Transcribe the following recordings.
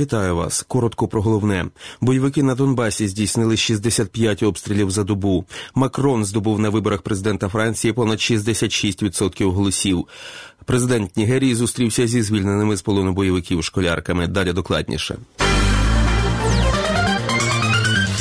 Вітаю вас. Коротко про головне. Бойовики на Донбасі здійснили 65 обстрілів за добу. Макрон здобув на виборах президента Франції понад 66% голосів. Президент Нігерії зустрівся зі звільненими з полону бойовиків школярками. Далі докладніше.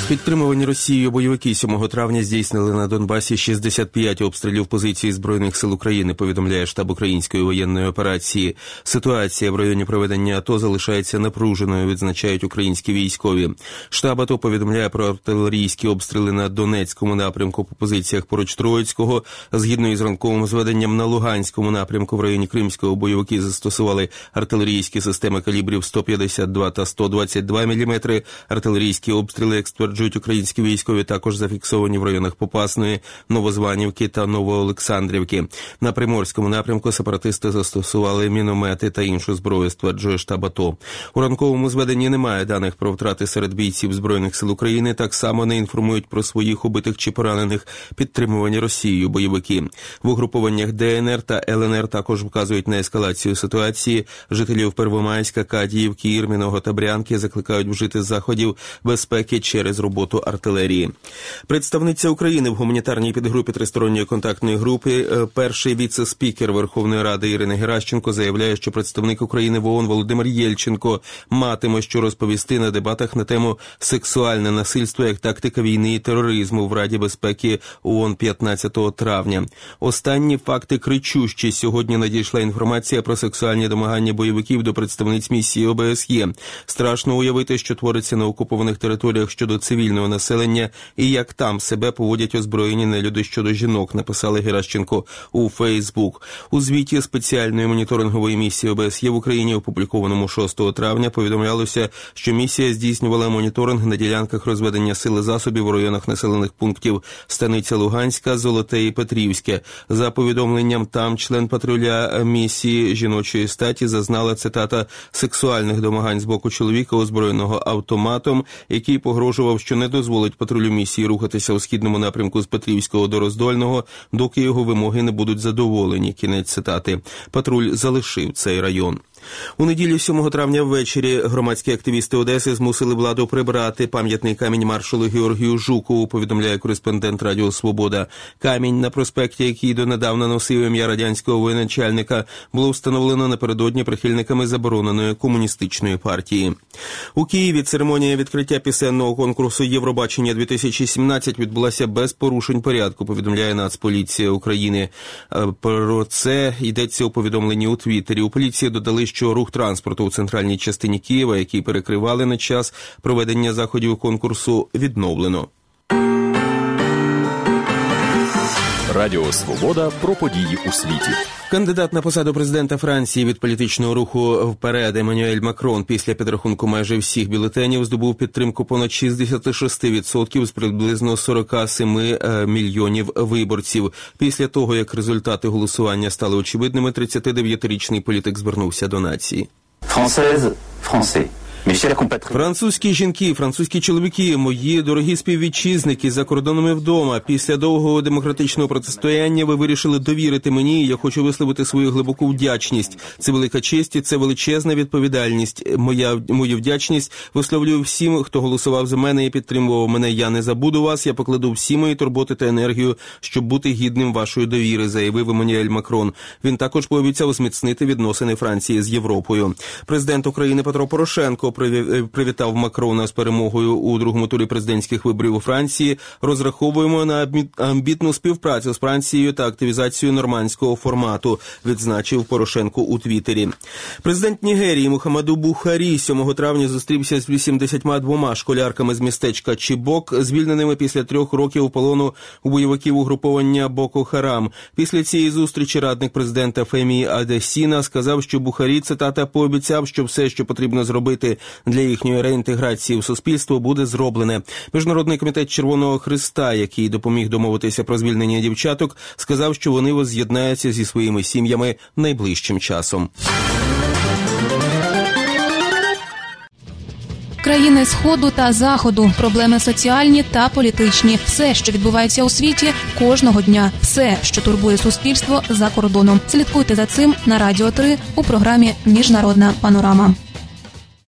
Підтримувані Росією бойовики 7 травня здійснили на Донбасі 65 обстрілів позицій збройних сил України. Повідомляє штаб української воєнної операції. Ситуація в районі проведення АТО залишається напруженою. Відзначають українські військові. Штаб АТО повідомляє про артилерійські обстріли на Донецькому напрямку по позиціях поруч Троїцького. Згідно із ранковим зведенням на Луганському напрямку в районі Кримського бойовики застосували артилерійські системи калібрів 152 та 122 мм. Артилерійські обстріли експерт стверджують українські військові, також зафіксовані в районах Попасної, Новозванівки та Новоолександрівки. На приморському напрямку сепаратисти застосували міномети та іншу зброю. Стверджує штаб АТО. У ранковому зведенні немає даних про втрати серед бійців збройних сил України. Так само не інформують про своїх убитих чи поранених підтримувані Росією бойовики. В угрупованнях ДНР та ЛНР також вказують на ескалацію ситуації. Жителів Первомайська, Кадіївки, Ірміного та Брянки закликають вжити заходів безпеки через роботу роботу артилерії. Представниця України в гуманітарній підгрупі тристоронньої контактної групи, е, перший віце-спікер Верховної Ради Ірина Геращенко заявляє, що представник України в ООН Володимир Єльченко матиме що розповісти на дебатах на тему сексуальне насильство як тактика війни і тероризму в Раді безпеки ООН 15 травня. Останні факти кричущі. Сьогодні надійшла інформація про сексуальні домагання бойовиків до представниць місії ОБСЄ. Страшно уявити, що твориться на окупованих територіях щодо цивільних цивільного населення і як там себе поводять озброєні нелюди щодо жінок, написали Геращенко у Фейсбук. У звіті спеціальної моніторингової місії ОБСЄ в Україні, опублікованому 6 травня, повідомлялося, що місія здійснювала моніторинг на ділянках розведення сили засобів у районах населених пунктів Станиця Луганська, Золоте і Петрівське. За повідомленням там член патруля місії жіночої статі зазнала цитата сексуальних домагань з боку чоловіка, озброєного автоматом, який погрожував що не дозволить патрулю місії рухатися у східному напрямку з Петрівського до Роздольного, доки його вимоги не будуть задоволені. Кінець цитати. Патруль залишив цей район. У неділю 7 травня ввечері громадські активісти Одеси змусили владу прибрати пам'ятний камінь маршалу Георгію Жукову. Повідомляє кореспондент Радіо Свобода. Камінь на проспекті, який донедавна носив ім'я радянського воєначальника, було встановлено напередодні прихильниками забороненої комуністичної партії. У Києві церемонія відкриття пісенного конкурсу Євробачення 2017 відбулася без порушень порядку. Повідомляє Нацполіція України. Е, про це йдеться у повідомленні у Твіттері. У поліції додали що рух транспорту у центральній частині Києва, який перекривали на час проведення заходів конкурсу, відновлено. Радіо Свобода про події у світі. Кандидат на посаду президента Франції від політичного руху вперед Еммануель Макрон після підрахунку майже всіх бюлетенів здобув підтримку понад 66% з приблизно 47 е, мільйонів виборців. Після того як результати голосування стали очевидними, 39-річний політик звернувся до нації. Française, français. Французькі жінки, французькі чоловіки, мої дорогі співвітчизники за кордонами вдома. Після довгого демократичного протистояння ви вирішили довірити мені. Я хочу висловити свою глибоку вдячність. Це велика честь, і це величезна відповідальність. Моя мою вдячність висловлюю всім, хто голосував за мене і підтримував мене. Я не забуду вас. Я покладу всі мої турботи та енергію, щоб бути гідним вашої довіри, заявив Еммануель Макрон. Він також пообіцяв зміцнити відносини Франції з Європою. Президент України Петро Порошенко привітав Макрона з перемогою у другому турі президентських виборів у Франції. Розраховуємо на амбітну співпрацю з Францією та активізацію нормандського формату. Відзначив Порошенко у Твіттері. Президент Нігерії Мухаммаду Бухарі 7 травня зустрівся з 82 школярками з містечка Чібок, звільненими після трьох років полону у бойовиків угруповання Боко Харам. Після цієї зустрічі радник президента Фемі Адесіна сказав, що Бухарі цитата пообіцяв, що все, що потрібно зробити для їхньої реінтеграції в суспільство буде зроблене. Міжнародний комітет Червоного Христа, який допоміг домовитися про звільнення дівчаток, сказав, що вони воз'єднаються зі своїми сім'ями найближчим часом. Країни сходу та заходу, проблеми соціальні та політичні, все, що відбувається у світі кожного дня, все, що турбує суспільство за кордоном. Слідкуйте за цим на радіо 3 у програмі Міжнародна панорама.